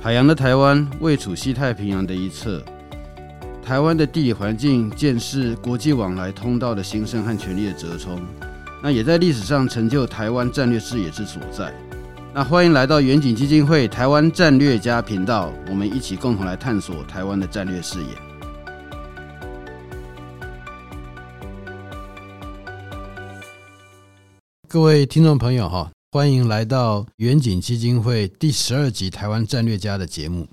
海洋的台湾位处西太平洋的一侧，台湾的地理环境见识国际往来通道的兴盛和权力的折冲，那也在历史上成就台湾战略视野之所在。那欢迎来到远景基金会台湾战略家频道，我们一起共同来探索台湾的战略视野。各位听众朋友哈。欢迎来到远景基金会第十二集《台湾战略家》的节目。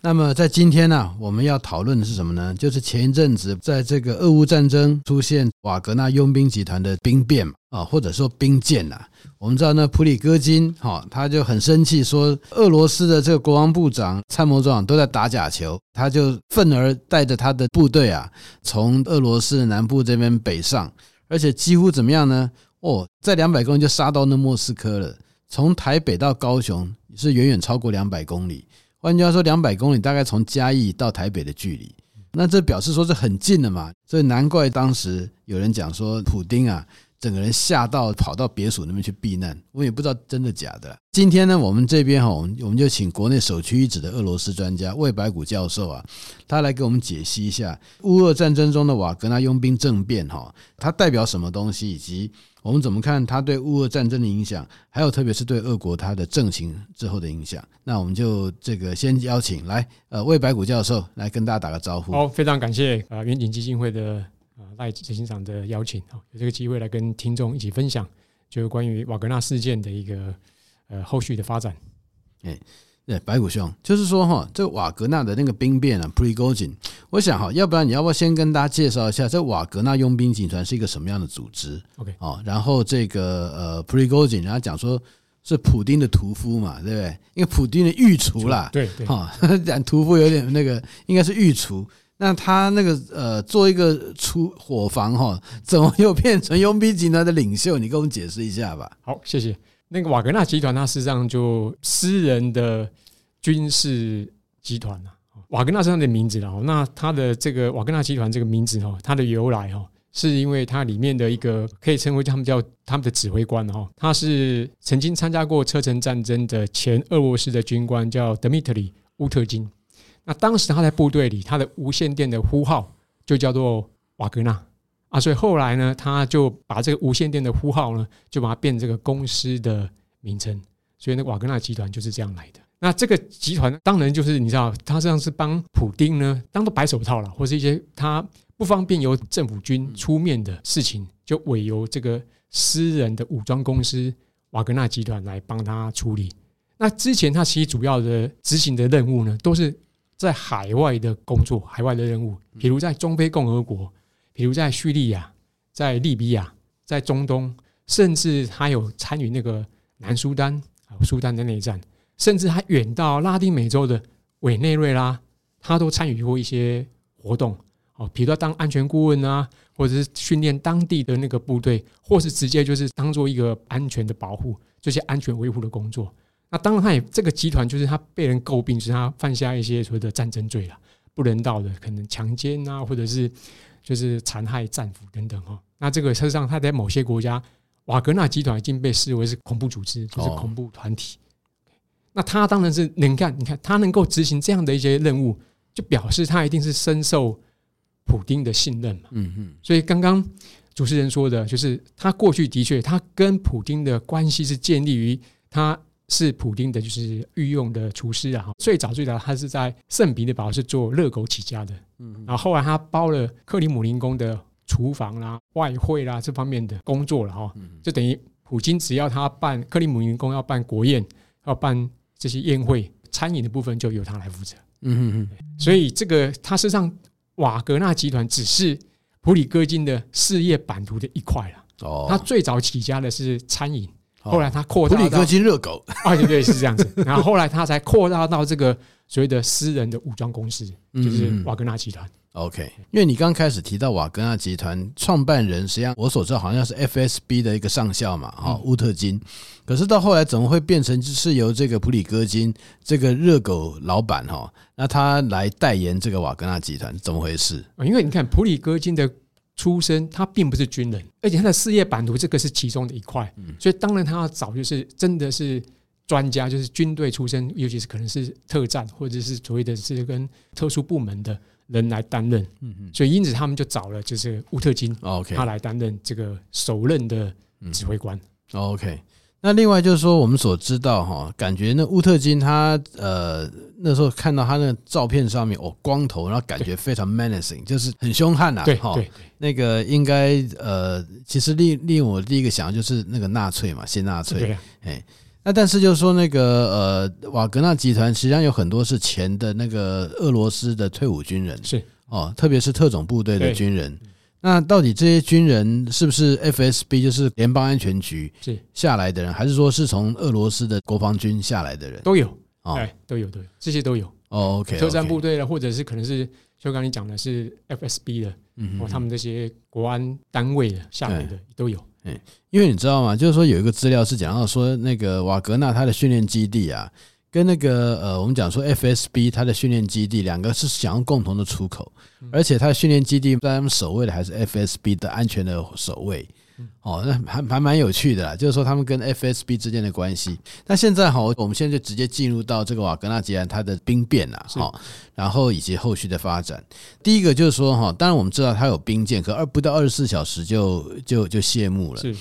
那么，在今天呢，我们要讨论的是什么呢？就是前一阵子在这个俄乌战争出现瓦格纳佣兵集团的兵变啊，或者说兵谏呐。我们知道，那普里戈金哈，他就很生气，说俄罗斯的这个国防部长、参谋长都在打假球，他就愤而带着他的部队啊，从俄罗斯南部这边北上，而且几乎怎么样呢？哦，在两百公里就杀到那莫斯科了。从台北到高雄是远远超过两百公里。换句话说，两百公里大概从嘉义到台北的距离。那这表示说是很近的嘛？所以难怪当时有人讲说，普丁啊。整个人吓到跑到别墅那边去避难，我也不知道真的假的。今天呢，我们这边哈，我们我们就请国内首屈一指的俄罗斯专家魏白谷教授啊，他来给我们解析一下乌俄战争中的瓦格纳佣兵政变哈，它代表什么东西，以及我们怎么看它对乌俄战争的影响，还有特别是对俄国它的政情之后的影响。那我们就这个先邀请来呃魏白谷教授来跟大家打个招呼。好，非常感谢啊远景基金会的。啊，赖执行长的邀请啊，有这个机会来跟听众一起分享，就是关于瓦格纳事件的一个呃后续的发展。哎，对，白骨兄，就是说哈，这瓦格纳的那个兵变啊，Prigozhin，我想哈，要不然你要不要先跟大家介绍一下，这瓦格纳佣兵集团是一个什么样的组织？OK，哦，然后这个呃，Prigozhin，人家讲说是普丁的屠夫嘛，对不对？因为普丁的御厨啦，对对，哈，讲屠夫有点那个，应该是御厨。那他那个呃，做一个出伙房哈，怎么又变成佣兵集团的领袖？你给我们解释一下吧。好，谢谢。那个瓦格纳集团，它实际上就私人的军事集团呐。瓦格纳是他的名字了。那他的这个瓦格纳集团这个名字哈，它的由来哈，是因为它里面的一个可以称为他们叫他们的指挥官哈，他是曾经参加过车臣战争的前俄罗斯的军官，叫德米特里乌特金。那当时他在部队里，他的无线电的呼号就叫做瓦格纳啊，所以后来呢，他就把这个无线电的呼号呢，就把它变成这个公司的名称，所以那瓦格纳集团就是这样来的。那这个集团当然就是你知道，他实际上是帮普丁呢当做白手套了，或是一些他不方便由政府军出面的事情，就委由这个私人的武装公司瓦格纳集团来帮他处理。那之前他其实主要的执行的任务呢，都是。在海外的工作，海外的任务，比如在中非共和国，比如在叙利亚，在利比亚，在中东，甚至他有参与那个南苏丹啊，苏丹的内战，甚至还远到拉丁美洲的委内瑞拉，他都参与过一些活动。哦，比如说当安全顾问啊，或者是训练当地的那个部队，或是直接就是当做一个安全的保护，这些安全维护的工作。那当然，他也这个集团就是他被人诟病，是他犯下一些所谓的战争罪了，不人道的，可能强奸啊，或者是就是残害战俘等等哈。那这个事实上，他在某些国家，瓦格纳集团已经被视为是恐怖组织，就是恐怖团体。那他当然是能干，你看他能够执行这样的一些任务，就表示他一定是深受普丁的信任嘛。嗯嗯。所以刚刚主持人说的，就是他过去的确，他跟普丁的关系是建立于他。是普丁的，就是御用的厨师啊。最早最早，他是在圣彼得堡是做热狗起家的。嗯，然后后来他包了克里姆林宫的厨房啦、外汇啦这方面的工作了哈。就等于普京只要他办克里姆林宫要办国宴，要办这些宴会，餐饮的部分就由他来负责。嗯嗯嗯。所以这个他身上瓦格纳集团只是普里戈金的事业版图的一块了。哦，他最早起家的是餐饮。后来他扩大到普里戈金热狗，啊，对对，是这样子。然后后来他才扩大到这个所谓的私人的武装公司，就是瓦格纳集团。OK，因为你刚开始提到瓦格纳集团创办人，实际上我所知道好像是 FSB 的一个上校嘛，哈，乌特金。可是到后来怎么会变成是由这个普里戈金这个热狗老板哈，那他来代言这个瓦格纳集团，怎么回事？因为你看普里戈金的。出身，他并不是军人，而且他的事业版图这个是其中的一块，所以当然他要找就是真的是专家，就是军队出身，尤其是可能是特战或者是所谓的是跟特殊部门的人来担任。嗯嗯，所以因此他们就找了就是乌特金，OK，他来担任这个首任的指挥官。OK。那另外就是说，我们所知道哈，感觉那乌特金他呃那时候看到他那个照片上面哦光头，然后感觉非常 menacing，就是很凶悍呐。对哈，那个应该呃，其实令令我第一个想到就是那个纳粹嘛，新纳粹。对。哎，那但是就是说那个呃瓦格纳集团实际上有很多是前的那个俄罗斯的退伍军人，是。哦，特别是特种部队的军人。那到底这些军人是不是 FSB，就是联邦安全局是。下来的人，还是说是从俄罗斯的国防军下来的人？都有。哦，都有都有，这些都有。哦，OK，特战部队的，或者是可能是就刚才你讲的是 FSB 的，嗯，他们这些国安单位的下来的都有。嗯，因为你知道吗？就是说有一个资料是讲到说，那个瓦格纳他的训练基地啊。跟那个呃，我们讲说 FSB 他的训练基地，两个是想要共同的出口，而且他的训练基地在他们守卫的还是 FSB 的安全的守卫，哦，那还还蛮有趣的啦，就是说他们跟 FSB 之间的关系。那现在哈，我们现在就直接进入到这个瓦格纳集团它的兵变啦，哈，然后以及后续的发展。第一个就是说哈，当然我们知道它有兵舰，可二不到二十四小时就就就谢幕了。是。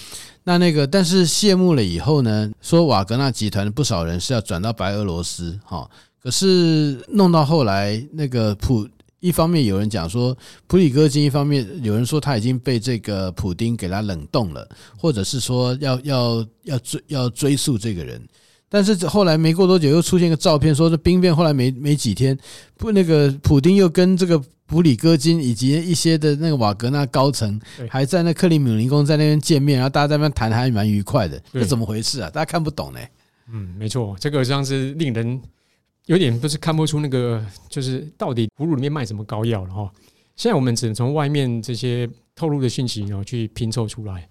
那那个，但是谢幕了以后呢，说瓦格纳集团的不少人是要转到白俄罗斯，哈，可是弄到后来，那个普一方面有人讲说普里戈金，一方面有人说他已经被这个普丁给他冷冻了，或者是说要要要追要追溯这个人，但是后来没过多久又出现一个照片，说这兵变后来没没几天，不那个普丁又跟这个。普里戈金以及一些的那个瓦格纳高层还在那克里姆林宫在那边见面，然后大家在那边谈还蛮愉快的，这怎么回事啊？大家看不懂呢。嗯，没错，这个像是令人有点不是看不出那个就是到底葫芦里面卖什么膏药了哈。现在我们只能从外面这些透露的讯息然后去拼凑出来。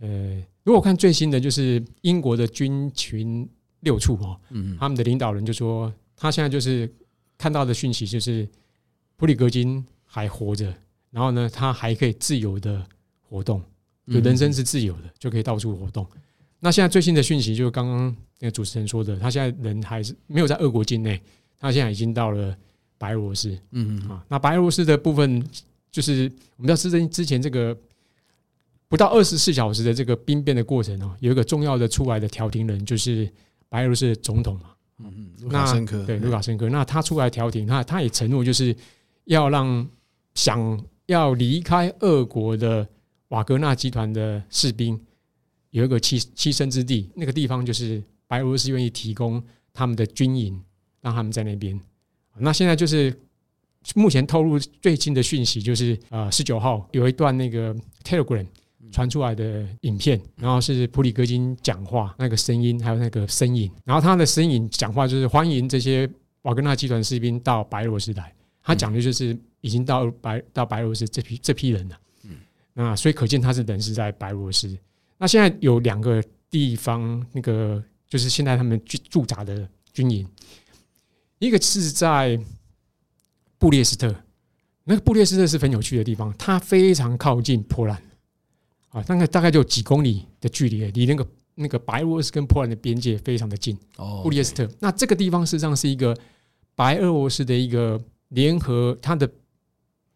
呃，如果看最新的就是英国的军群六处哈，嗯，他们的领导人就说他现在就是看到的讯息就是。普里格金还活着，然后呢，他还可以自由的活动，就人生是自由的，就可以到处活动。那现在最新的讯息就是刚刚那个主持人说的，他现在人还是没有在俄国境内，他现在已经到了白俄罗斯。嗯嗯啊，那白俄罗斯的部分就是我们要知道之前这个不到二十四小时的这个兵变的过程哦，有一个重要的出来的调停人就是白俄罗斯的总统嘛。嗯嗯，卢卡申科对卢卡申科，那他出来调停，他他也承诺就是。要让想要离开俄国的瓦格纳集团的士兵有一个栖栖身之地，那个地方就是白俄罗斯愿意提供他们的军营，让他们在那边。那现在就是目前透露最新的讯息，就是呃十九号有一段那个 Telegram 传出来的影片，然后是普里戈金讲话那个声音，还有那个身影，然后他的身影讲话就是欢迎这些瓦格纳集团士兵到白俄罗斯来。他讲的就是已经到白到白俄罗斯这批这批人了，嗯，那所以可见他是人是在白俄罗斯。那现在有两个地方，那个就是现在他们驻驻扎的军营，一个是在布列斯特，那个布列斯特是很有趣的地方，它非常靠近波兰，啊，大概大概就几公里的距离，离那个那个白俄罗斯跟波兰的边界非常的近。哦，布列斯特，那这个地方实际上是一个白俄罗斯的一个。联合它的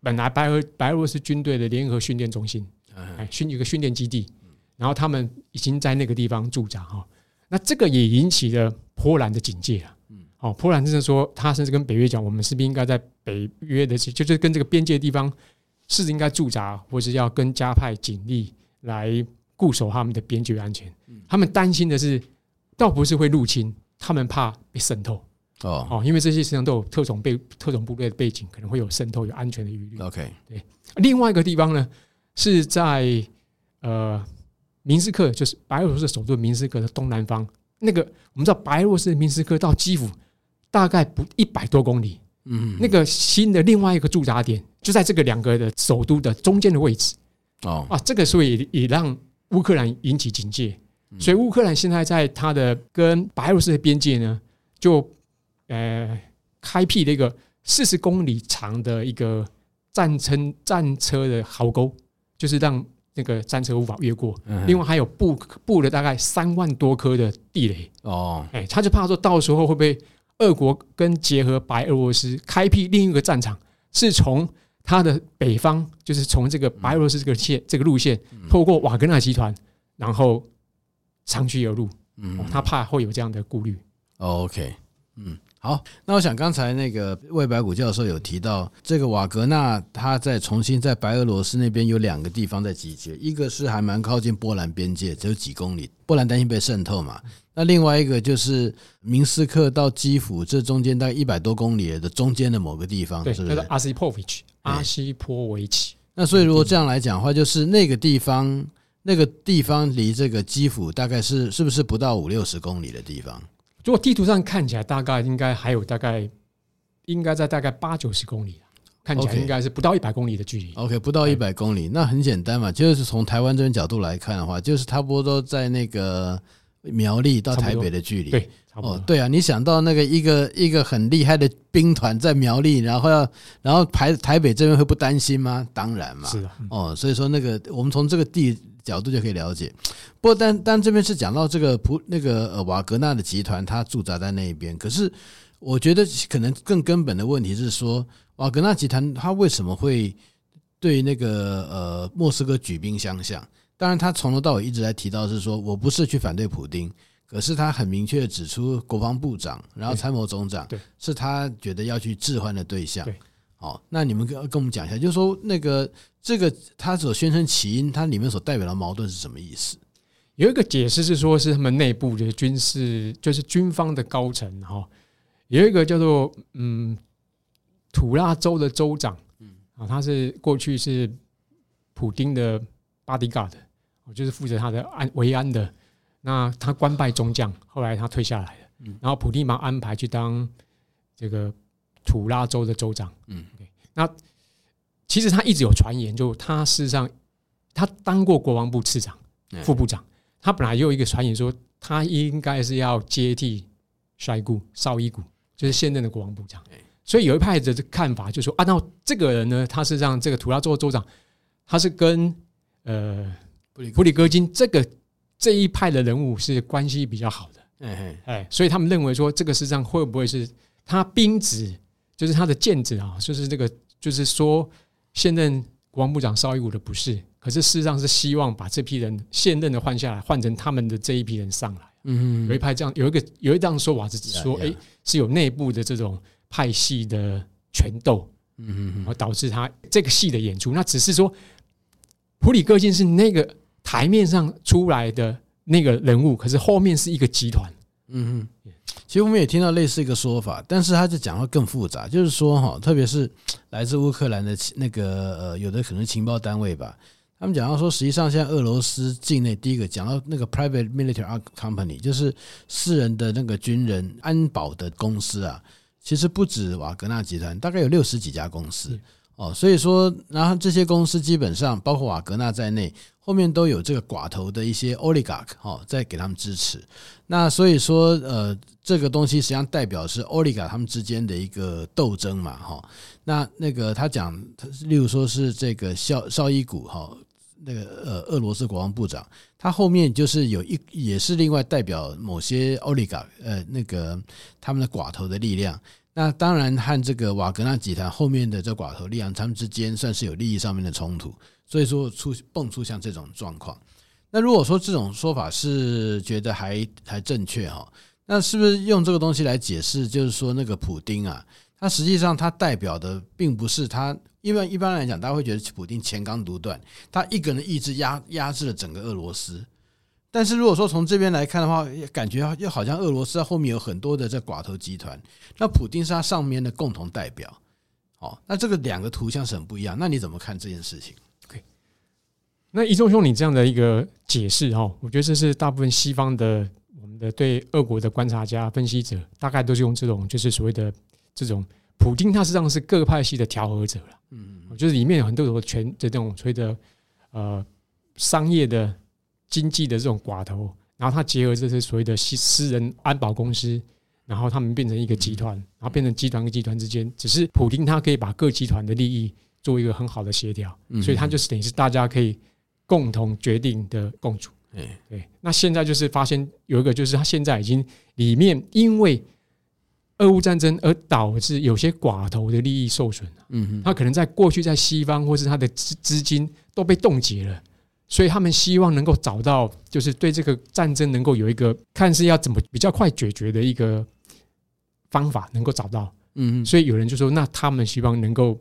本来白俄白俄罗斯军队的联合训练中心，哎，训一个训练基地，然后他们已经在那个地方驻扎哈。那这个也引起了波兰的警戒了。哦，波兰甚至说，他甚至跟北约讲，我们是不是应该在北约的，就是跟这个边界的地方，是应该驻扎，或是要跟加派警力来固守他们的边界安全？他们担心的是，倒不是会入侵，他们怕被渗透。哦哦，因为这些实际上都有特种背特种部队的背景，可能会有渗透、有安全的疑虑。OK，对。另外一个地方呢，是在呃明斯克，就是白俄罗斯首都明斯克的东南方。那个我们知道，白俄罗斯的明斯克到基辅大概不一百多公里。嗯，那个新的另外一个驻扎点就在这个两个的首都的中间的位置。哦啊，这个所以也让乌克兰引起警戒。所以乌克兰现在在它的跟白俄罗斯的边界呢，就呃，开辟了一个四十公里长的一个战车战车的壕沟，就是让那个战车无法越过。嗯、另外还有布布了大概三万多颗的地雷。哦，哎，他就怕说到时候会不会俄国跟结合白俄罗斯开辟另一个战场，是从他的北方，就是从这个白俄罗斯这个线、嗯、这个路线，透过瓦格纳集团，然后长驱而入。嗯、哦，他怕会有这样的顾虑。哦、OK，嗯。好，那我想刚才那个魏白谷教授有提到，这个瓦格纳他在重新在白俄罗斯那边有两个地方在集结，一个是还蛮靠近波兰边界，只有几公里，波兰担心被渗透嘛。那另外一个就是明斯克到基辅这中间大概一百多公里的中间的某个地方，是不是？叫做阿西波维奇，阿西波维奇。那所以如果这样来讲的话，就是那个地方，那个地方离这个基辅大概是是不是不到五六十公里的地方？如果地图上看起来，大概应该还有大概应该在大概八九十公里，看起来应该是不到一百公里的距离。OK，不到一百公里，那很简单嘛，就是从台湾这边角度来看的话，就是差不多在那个苗栗到台北的距离。对，差不多。哦，对啊，你想到那个一个一个很厉害的兵团在苗栗，然后要然后台台北这边会不担心吗？当然嘛。是的。哦，所以说那个我们从这个地。角度就可以了解，不过但但这边是讲到这个普那个呃瓦格纳的集团，他驻扎在那一边。可是我觉得可能更根本的问题是说，瓦格纳集团他为什么会对那个呃莫斯科举兵相向？当然，他从头到尾一直在提到是说我不是去反对普丁，可是他很明确的指出国防部长，然后参谋总长，对，是他觉得要去置换的对象。好，那你们跟跟我们讲一下，就是说那个这个他所宣称起因，它里面所代表的矛盾是什么意思？有一个解释是说，是他们内部的军事，就是军方的高层哈。有一个叫做嗯土拉州的州长，嗯啊，他是过去是普丁的 bodyguard，就是负责他的安维安的。那他官拜中将，后来他退下来了，嗯，然后普丁忙安排去当这个。土拉州的州长，嗯，那其实他一直有传言，就他事实上他当过国防部次长、副部长，他本来也有一个传言说他应该是要接替帅顾绍伊古，就是现任的国防部长。所以有一派的看法就是说，啊，那这个人呢，他是让这个土拉州州长，他是跟呃普里戈金这个这一派的人物是关系比较好的，哎，所以他们认为说，这个事实上会不会是他兵子？就是他的剑指啊，就是这个，就是说现任国防部长邵伊武的不是，可是事实上是希望把这批人现任的换下来，换成他们的这一批人上来。嗯，有一派这样，有一个有一档说法是说，哎，是有内部的这种派系的权斗，嗯嗯，而导致他这个戏的演出。那只是说普里戈金是那个台面上出来的那个人物，可是后面是一个集团。嗯哼。其实我们也听到类似一个说法，但是他就讲得更复杂，就是说哈，特别是来自乌克兰的那个呃，有的可能情报单位吧，他们讲到说，实际上现在俄罗斯境内第一个讲到那个 private military company，就是私人的那个军人安保的公司啊，其实不止瓦格纳集团，大概有六十几家公司哦，所以说，然后这些公司基本上包括瓦格纳在内。后面都有这个寡头的一些 oligarch 哈，在给他们支持。那所以说，呃，这个东西实际上代表是 oligarch 他们之间的一个斗争嘛，哈。那那个他讲，例如说是这个绍绍伊古哈，那个呃，俄罗斯国防部长，他后面就是有一也是另外代表某些 oligarch 呃，那个他们的寡头的力量。那当然和这个瓦格纳集团后面的这寡头力量，他们之间算是有利益上面的冲突。所以说出蹦出像这种状况，那如果说这种说法是觉得还还正确哈，那是不是用这个东西来解释？就是说那个普丁啊，他实际上他代表的并不是他，因为一般来讲，大家会觉得普丁钱纲独断，他一个人意志压压制了整个俄罗斯。但是如果说从这边来看的话，感觉又好像俄罗斯后面有很多的这寡头集团，那普京是他上面的共同代表。哦，那这个两个图像是很不一样，那你怎么看这件事情？OK，？那一中兄，你这样的一个解释哈，我觉得这是大部分西方的我们的对俄国的观察家、分析者，大概都是用这种就是所谓的这种普京，他实际上是各派系的调和者了。嗯，就是里面有很多种权这种所谓的呃商业的经济的这种寡头，然后他结合这些所谓的私私人安保公司，然后他们变成一个集团，然后变成集团跟集团之间，只是普丁他可以把各集团的利益做一个很好的协调，所以他就是等于是大家可以。共同决定的共主。对对，那现在就是发现有一个，就是他现在已经里面因为俄乌战争而导致有些寡头的利益受损。嗯哼，他可能在过去在西方或是他的资资金都被冻结了，所以他们希望能够找到，就是对这个战争能够有一个看是要怎么比较快解决的一个方法，能够找到。嗯哼，所以有人就说，那他们希望能够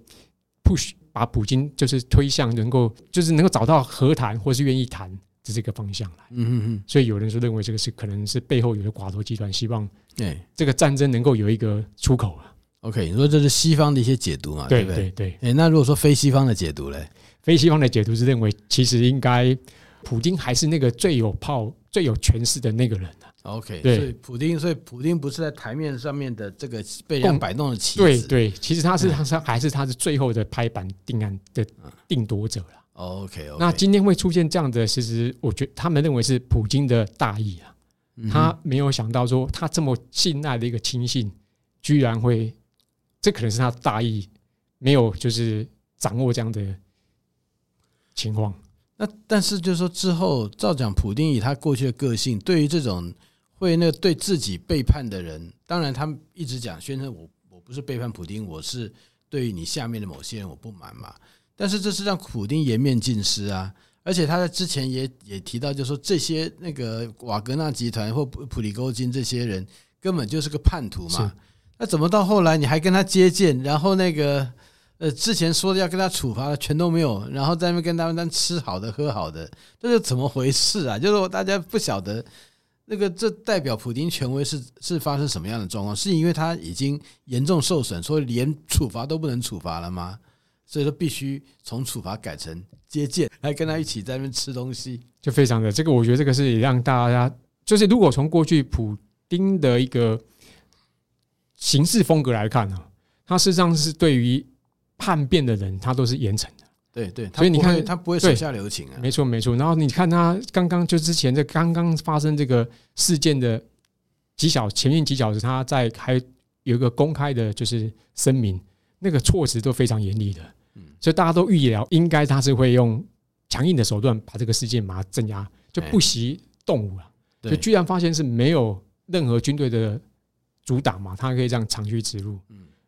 push 把普京就是推向能够就是能够找到和谈或是愿意谈。是这个方向来，嗯嗯嗯，所以有人说认为这个是可能是背后有的寡头集团希望，对这个战争能够有一个出口了。OK，你说这是西方的一些解读嘛？对对对对。哎，那如果说非西方的解读嘞？非西方的解读是认为，其实应该普京还是那个最有炮、最有权势的那个人啊。OK，对，所以普丁，所以普丁不是在台面上面的这个被人摆弄的棋子。对对，其实他是他是还是他是最后的拍板定案的定夺者了。OK，那今天会出现这样的，其实我觉得他们认为是普京的大意啊，他没有想到说他这么信赖的一个亲信，居然会，这可能是他大意，没有就是掌握这样的情况。那但是就是说之后，照讲，普丁以他过去的个性，对于这种会那个对自己背叛的人，当然他们一直讲宣称我我不是背叛普丁，我是对于你下面的某些人我不满嘛。但是这是让普丁颜面尽失啊！而且他在之前也也提到，就是说这些那个瓦格纳集团或普普里戈金这些人根本就是个叛徒嘛。那怎么到后来你还跟他接见？然后那个呃之前说的要跟他处罚的全都没有，然后在那边跟他们当吃好的喝好的，这是怎么回事啊？就是大家不晓得那个这代表普丁权威是是发生什么样的状况？是因为他已经严重受损，所以连处罚都不能处罚了吗？所以说必须从处罚改成接见，来跟他一起在那边吃东西，就非常的这个，我觉得这个是也让大家就是，如果从过去普丁的一个行事风格来看呢，他事实上是对于叛变的人，他都是严惩的。对对，所以你看他不会手下留情啊。没错没错。然后你看他刚刚就之前这刚刚发生这个事件的几小前面几小时，他在还有一个公开的就是声明，那个措辞都非常严厉的。嗯所以大家都预料，应该他是会用强硬的手段把这个事件把它镇压，就不惜动武了。就居然发现是没有任何军队的阻挡嘛，他可以这样长驱直入。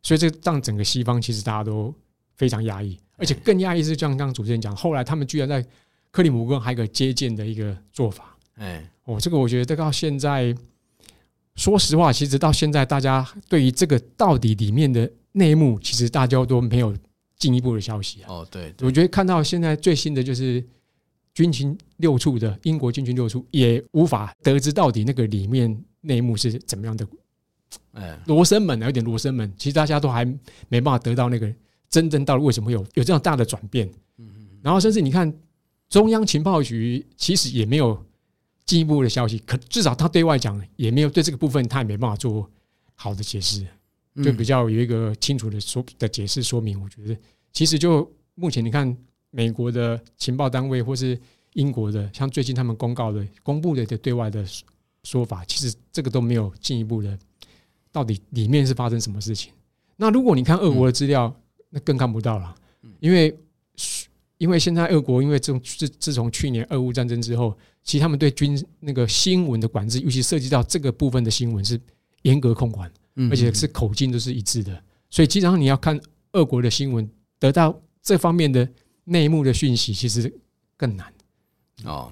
所以这让整个西方其实大家都非常压抑，而且更压抑是像刚刚主持人讲，后来他们居然在克里姆林宫还有个接见的一个做法。哎，哦，这个我觉得这个到现在，说实话，其实到现在大家对于这个到底里面的内幕，其实大家都没有。进一步的消息啊！哦，对，我觉得看到现在最新的就是军情六处的英国军情六处也无法得知到底那个里面内幕是怎么样的。哎，罗生门啊，有点罗生门，其实大家都还没办法得到那个真正到底为什么会有有这样大的转变。嗯嗯。然后甚至你看中央情报局其实也没有进一步的消息，可至少他对外讲也没有对这个部分他也没办法做好的解释。就比较有一个清楚的说的解释说明，我觉得其实就目前你看美国的情报单位或是英国的，像最近他们公告的公布的的对外的说法，其实这个都没有进一步的到底里面是发生什么事情。那如果你看俄国的资料，那更看不到了，因为因为现在俄国因为这种自自从去年俄乌战争之后，其实他们对军那个新闻的管制，尤其涉及到这个部分的新闻是严格控管。而且是口径都是一致的，所以基本上你要看俄国的新闻，得到这方面的内幕的讯息，其实更难哦。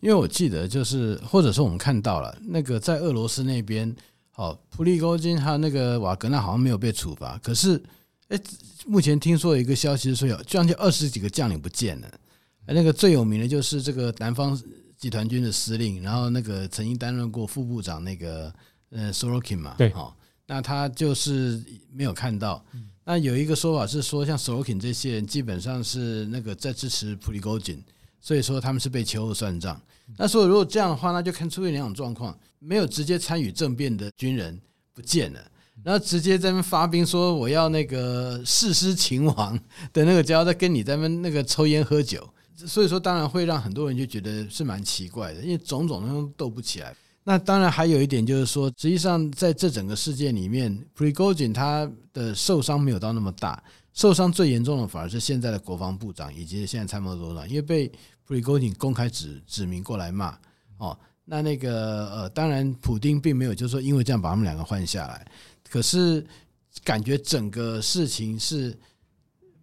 因为我记得，就是或者说我们看到了那个在俄罗斯那边，哦，普里戈金还有那个瓦格纳好像没有被处罚，可是，哎，目前听说有一个消息是说有将近二十几个将领不见了，那个最有名的就是这个南方集团军的司令，然后那个曾经担任过副部长那个呃 Sorokin 嘛，对，好。那他就是没有看到。那有一个说法是说，像 Sorokin 这些人基本上是那个在支持普里戈金，所以说他们是被秋后算账。那所以如果这样的话，那就看出现两种状况：没有直接参与政变的军人不见了，然后直接在那边发兵说我要那个誓师秦王的那个家伙在跟你在那边那个抽烟喝酒。所以说当然会让很多人就觉得是蛮奇怪的，因为种种都斗不起来。那当然还有一点就是说，实际上在这整个事件里面，Prigozhin 他的受伤没有到那么大，受伤最严重的反而是现在的国防部长以及现在参谋总长，因为被普里戈金公开指指名过来骂哦。那那个呃，当然普丁并没有就是说因为这样把他们两个换下来，可是感觉整个事情是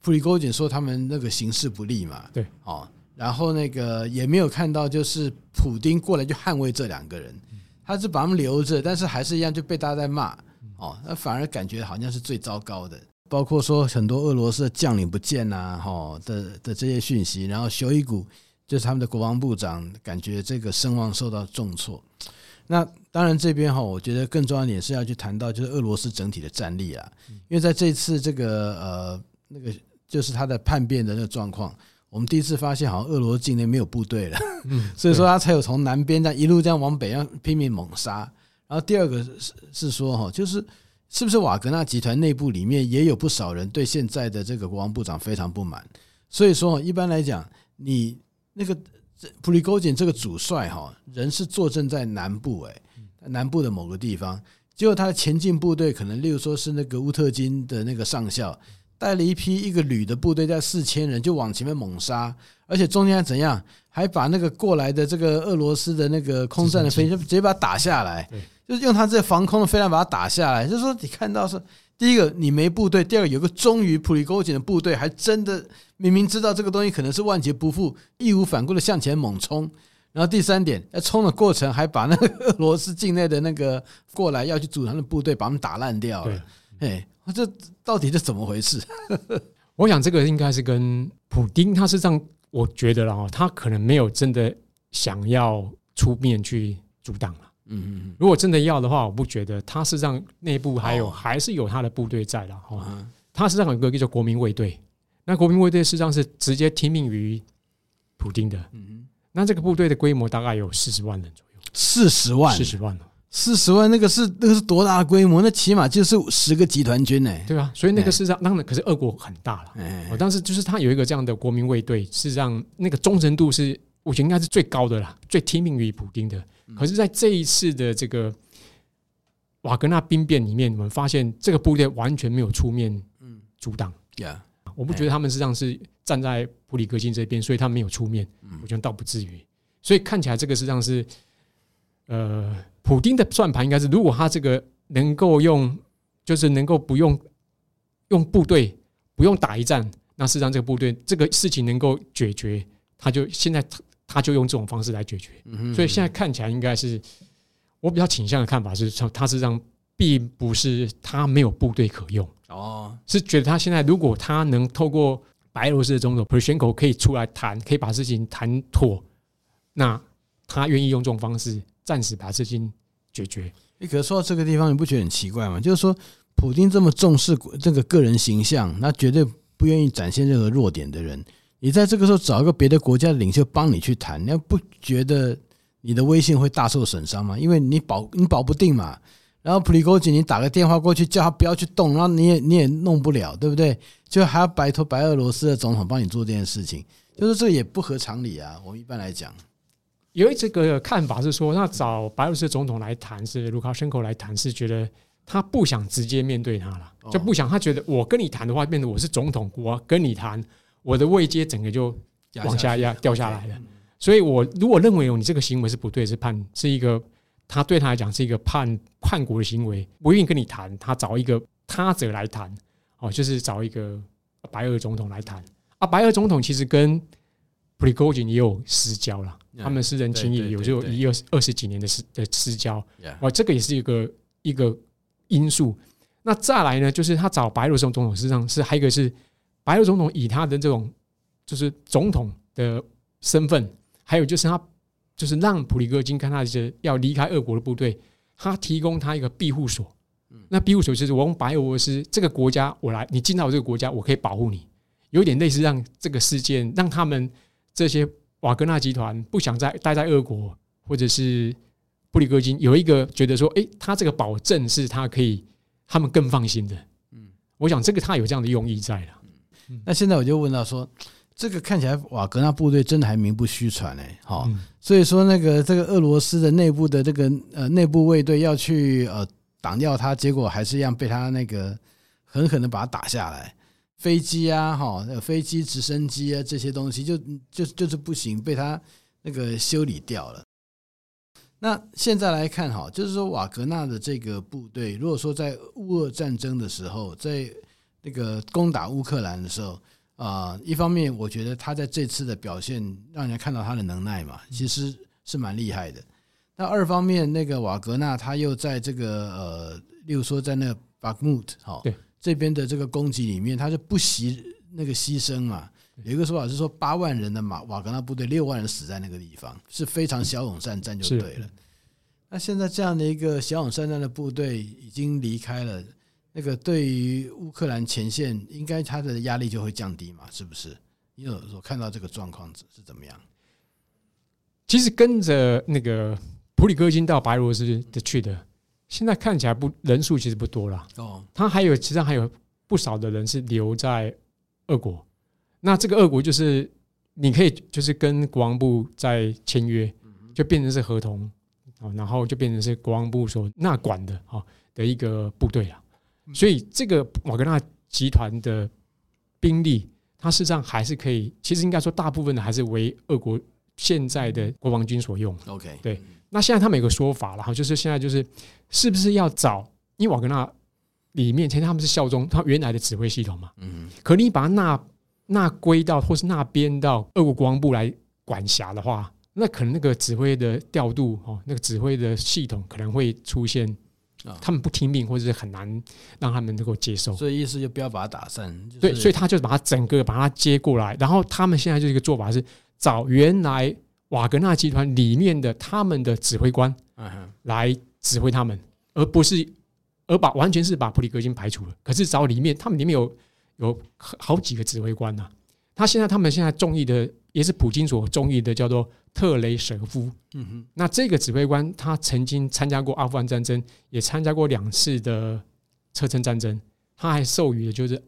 普里戈金说他们那个形势不利嘛，对，哦，然后那个也没有看到就是普丁过来就捍卫这两个人，他是把他们留着，但是还是一样就被大家在骂哦，那反而感觉好像是最糟糕的。包括说很多俄罗斯的将领不见呐，哈的的这些讯息，然后修伊古就是他们的国防部长，感觉这个声望受到重挫。那当然这边哈，我觉得更重要一点是要去谈到就是俄罗斯整体的战力啊，因为在这次这个呃那个就是他的叛变的那个状况，我们第一次发现好像俄罗斯境内没有部队了，所以说他才有从南边这样一路这样往北这样拼命猛杀。然后第二个是是说哈，就是。是不是瓦格纳集团内部里面也有不少人对现在的这个国防部长非常不满？所以说，一般来讲，你那个普里戈金这个主帅哈，人是坐镇在南部哎，南部的某个地方，结果他的前进部队可能，例如说是那个乌特金的那个上校，带了一批一个旅的部队，在四千人就往前面猛杀，而且中间还怎样，还把那个过来的这个俄罗斯的那个空战的飞机直接把它打下来。就是用他这防空的飞弹把它打下来，就是说你看到是第一个你没部队，第二个有个忠于普里戈金的部队，还真的明明知道这个东西可能是万劫不复，义无反顾的向前猛冲。然后第三点，在冲的过程还把那个俄罗斯境内的那个过来要去组团的部队把他们打烂掉了。哎，这到底是怎么回事？我想这个应该是跟普丁他是这样，我觉得了他可能没有真的想要出面去阻挡了。嗯嗯，如果真的要的话，我不觉得他实际上内部还有还是有他的部队在的哈。他实际上有一个叫国民卫队，那国民卫队实际上是直接听命于普京的。嗯，那这个部队的规模大概有四十万人左右。四十万，四十万，四十万，那个是那个是多大的规模？那起码就是十个集团军呢，对吧？所以那个事实上，当然可是俄国很大了。哎，但是就是他有一个这样的国民卫队，事实上那个忠诚度是我觉得应该是最高的啦，最听命于普京的。可是，在这一次的这个瓦格纳兵变里面，我们发现这个部队完全没有出面阻挡。我不觉得他们实际上是站在普里戈金这边，所以他没有出面。我觉得倒不至于。所以看起来这个实际上是，呃，普丁的算盘应该是，如果他这个能够用，就是能够不用用部队，不用打一战，那实际上这个部队这个事情能够解决，他就现在。他就用这种方式来解决，嗯所以现在看起来应该是我比较倾向的看法是，他实际上并不是他没有部队可用。哦，是觉得他现在如果他能透过白俄罗斯的总统普里戈金可以出来谈，可以把事情谈妥，那他愿意用这种方式暂时把事情解决。你可是说到这个地方，你不觉得很奇怪吗？就是说，普丁这么重视这个个人形象，那绝对不愿意展现任何弱点的人。你在这个时候找一个别的国家的领袖帮你去谈，你要不觉得你的威信会大受损伤吗？因为你保你保不定嘛。然后普里戈金，你打个电话过去叫他不要去动，然后你也你也弄不了，对不对？就还要拜托白俄罗斯的总统帮你做这件事情，就是这也不合常理啊。我们一般来讲，有这个看法是说，那找白俄罗斯总统来谈，是卢卡申科来谈，是觉得他不想直接面对他了，就不想他觉得我跟你谈的话，变得我是总统，我跟你谈。我的位阶整个就往下压掉下来了，所以我如果认为你这个行为是不对，是叛是一个他对他来讲是一个叛叛国的行为，不愿意跟你谈，他找一个他者来谈，哦，就是找一个白俄总统来谈啊。白俄总统其实跟普里戈金也有私交了，他们私人情谊有就一二二十几年的私的私交，哦，这个也是一个一个因素。那再来呢，就是他找白俄罗斯总统，实际上是还有一个是。白俄总统以他的这种就是总统的身份，还有就是他就是让普里戈金跟他是要离开俄国的部队，他提供他一个庇护所。那庇护所就是我用白俄罗斯这个国家，我来你进到我这个国家，我可以保护你，有点类似让这个事件让他们这些瓦格纳集团不想再待在俄国，或者是布里戈金有一个觉得说，诶，他这个保证是他可以他们更放心的。嗯，我想这个他有这样的用意在了。那现在我就问到说，这个看起来瓦格纳部队真的还名不虚传哎，好，所以说那个这个俄罗斯的内部的这个呃内部卫队要去呃挡掉他，结果还是一样被他那个狠狠的把他打下来。飞机啊，哈，飞机、直升机啊这些东西就就就是不行，被他那个修理掉了。那现在来看哈，就是说瓦格纳的这个部队，如果说在乌俄战争的时候，在那个攻打乌克兰的时候啊，一方面我觉得他在这次的表现让人家看到他的能耐嘛，其实是蛮厉害的。那二方面，那个瓦格纳他又在这个呃，例如说在那个巴克穆特哈，这边的这个攻击里面，他是不惜那个牺牲嘛。有一个说法是说，八万人的马瓦格纳部队，六万人死在那个地方，是非常骁勇善战就对了。那现在这样的一个骁勇善战的部队已经离开了，那个对于乌克兰前线，应该他的压力就会降低嘛？是不是？你有所看到这个状况是怎么样？其实跟着那个普里戈金到白罗斯的去的，现在看起来不人数其实不多了。哦，他还有其实还有不少的人是留在俄国。那这个俄国就是你可以就是跟国防部在签约，就变成是合同，然后就变成是国防部所纳管的啊的一个部队了。所以这个瓦格纳集团的兵力，它事实上还是可以，其实应该说大部分的还是为俄国现在的国防军所用。OK，对。那现在他们有个说法了哈，就是现在就是是不是要找，因为瓦格纳里面其实他们是效忠他原来的指挥系统嘛。嗯。可你把它纳。那归到或是那边到俄国国防部来管辖的话，那可能那个指挥的调度哦，那个指挥的系统可能会出现啊，他们不听命，或者是很难让他们能够接受。所以意思就不要把它打散。对，所以他就把它整个把它接过来，然后他们现在就一个做法是找原来瓦格纳集团里面的他们的指挥官来指挥他们，而不是而把完全是把普里戈金排除了。可是找里面他们里面有。有好几个指挥官呐、啊，他现在他们现在中意的也是普京所中意的，叫做特雷舍夫。嗯哼，那这个指挥官他曾经参加过阿富汗战争，也参加过两次的车臣战争，他还授予的就是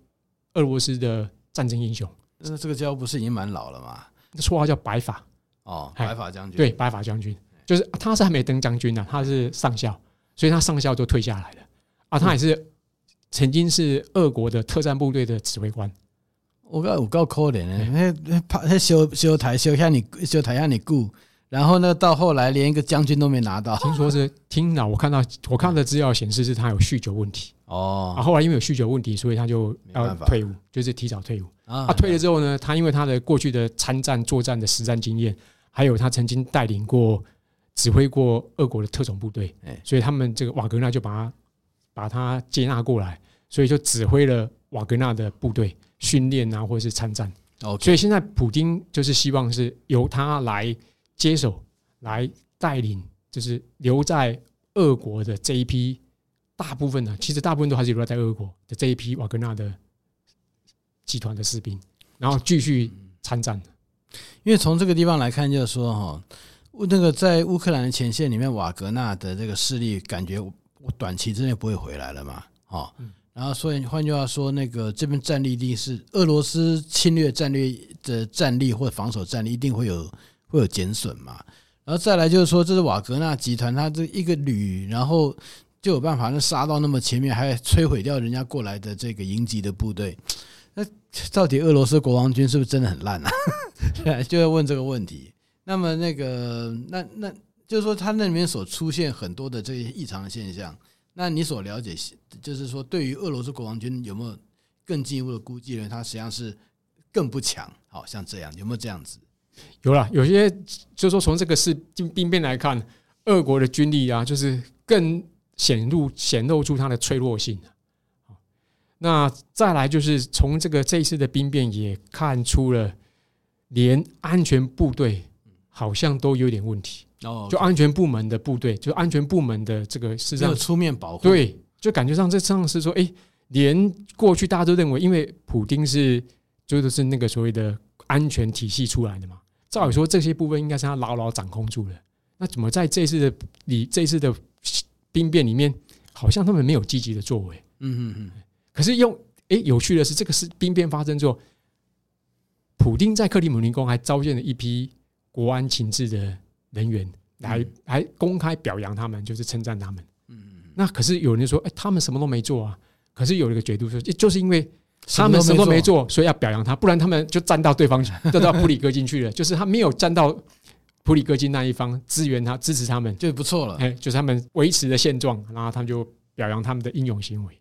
俄罗斯的战争英雄。那这个家伙不是已经蛮老了吗？绰号叫白发哦，白发将军。对，白发将军就是他是还没登将军呢，他是上校，所以他上校就退下来了啊，他也是。曾经是俄国的特战部队的指挥官，我够有够可怜的，那怕他修修台修下你修台下你顾，然后呢到后来连一个将军都没拿到，听说是听了我看到我看到的资料显示是他有酗酒问题哦，啊后来因为有酗酒问题，所以他就要退伍，就是提早退伍啊。他退了之后呢，他因为他的过去的参战作战的实战经验，还有他曾经带领过指挥过俄国的特种部队，所以他们这个瓦格纳就把他。把他接纳过来，所以就指挥了瓦格纳的部队训练啊，或者是参战。所以现在普京就是希望是由他来接手，来带领，就是留在俄国的这一批大部分的，其实大部分都还是留在俄国的这一批瓦格纳的集团的士兵，然后继续参战。因为从这个地方来看，就是说哈，那个在乌克兰的前线里面，瓦格纳的这个势力感觉。我短期之内不会回来了嘛？哦，然后所以换句话说，那个这边战力一定是俄罗斯侵略战略的战力或者防守战力一定会有会有减损嘛？然后再来就是说，这是瓦格纳集团，他这一个旅，然后就有办法能杀到那么前面，还摧毁掉人家过来的这个营级的部队。那到底俄罗斯国王军是不是真的很烂啊？就要问这个问题。那么那个那那。就是说，他那里面所出现很多的这些异常的现象，那你所了解，就是说，对于俄罗斯国王军有没有更进一步的估计呢？他实际上是更不强，好像这样，有没有这样子？有了，有些就是说，从这个是兵变来看，俄国的军力啊，就是更显露显露出它的脆弱性。那再来就是从这个这一次的兵变也看出了，连安全部队好像都有点问题。哦，就安全部门的部队，就安全部门的这个实际上出面保护，对，就感觉上这上是说，哎，连过去大家都认为，因为普丁是就是是那个所谓的安全体系出来的嘛，照理说这些部分应该是他牢牢掌控住了。那怎么在这次的里这次的兵变里面，好像他们没有积极的作为？嗯嗯嗯。可是用哎，有趣的是，这个是兵变发生之后，普丁在克里姆林宫还召见了一批国安情治的。人员来来公开表扬他们，就是称赞他们。嗯嗯，那可是有人说，哎，他们什么都没做啊。可是有一个解读说，就是因为他们什么都没做，所以要表扬他，不然他们就站到对方，站到普里戈金去了。就是他没有站到普里戈金那一方，支援他，支持他们就不错了。哎，就是他们维持的现状，然后他们就表扬他们的英勇行为。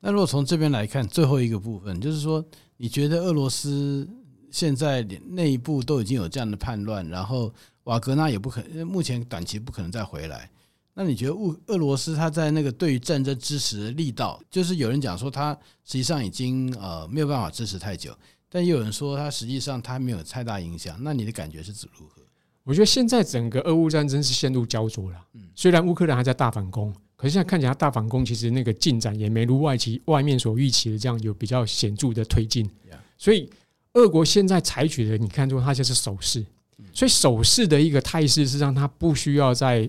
那如果从这边来看，最后一个部分就是说，你觉得俄罗斯现在内部都已经有这样的叛乱，然后瓦格纳也不可能，目前短期不可能再回来。那你觉得乌俄罗斯他在那个对于战争支持的力道，就是有人讲说他实际上已经呃没有办法支持太久，但也有人说他实际上他没有太大影响。那你的感觉是指如何？我觉得现在整个俄乌战争是陷入焦灼了。嗯，虽然乌克兰还在大反攻，可是现在看起来大反攻其实那个进展也没如外期外面所预期的这样有比较显著的推进。所以俄国现在采取的，你看出它就是守势，所以守势的一个态势是让它不需要再有。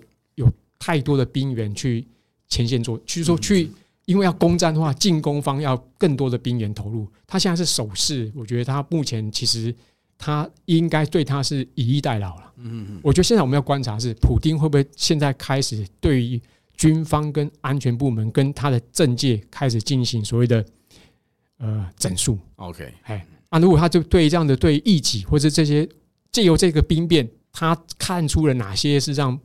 太多的兵员去前线做，就是说去，因为要攻占的话，进攻方要更多的兵员投入。他现在是守势，我觉得他目前其实他应该对他是以逸待劳了。嗯嗯，我觉得现在我们要观察是，普丁会不会现在开始对于军方跟安全部门跟他的政界开始进行所谓的呃整肃。OK，哎，啊，如果他就对这样的对异己或者这些借由这个兵变，他看出了哪些是让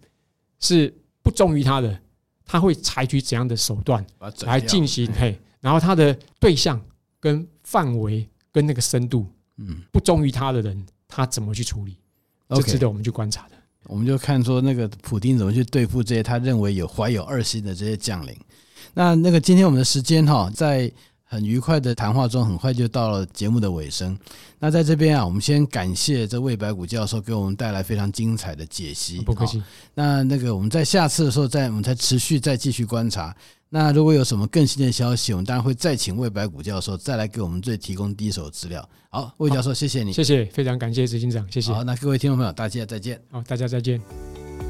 是。不忠于他的，他会采取怎样的手段来进行？嘿，然后他的对象跟范围跟那个深度，嗯，不忠于他的人，他怎么去处理？这值得我们去观察的。我们就看说那个普丁怎么去对付这些他认为有怀有二心的这些将领。那那个今天我们的时间哈，在。很愉快的谈话中，很快就到了节目的尾声。那在这边啊，我们先感谢这魏白骨教授给我们带来非常精彩的解析。不客气。那那个我们在下次的时候再，我们再持续再继续观察。那如果有什么更新的消息，我们当然会再请魏白骨教授再来给我们最提供第一手资料。好，魏教授，谢谢你，谢谢，非常感谢执行长，谢谢。好，那各位听众朋友，大家再见。好，大家再见。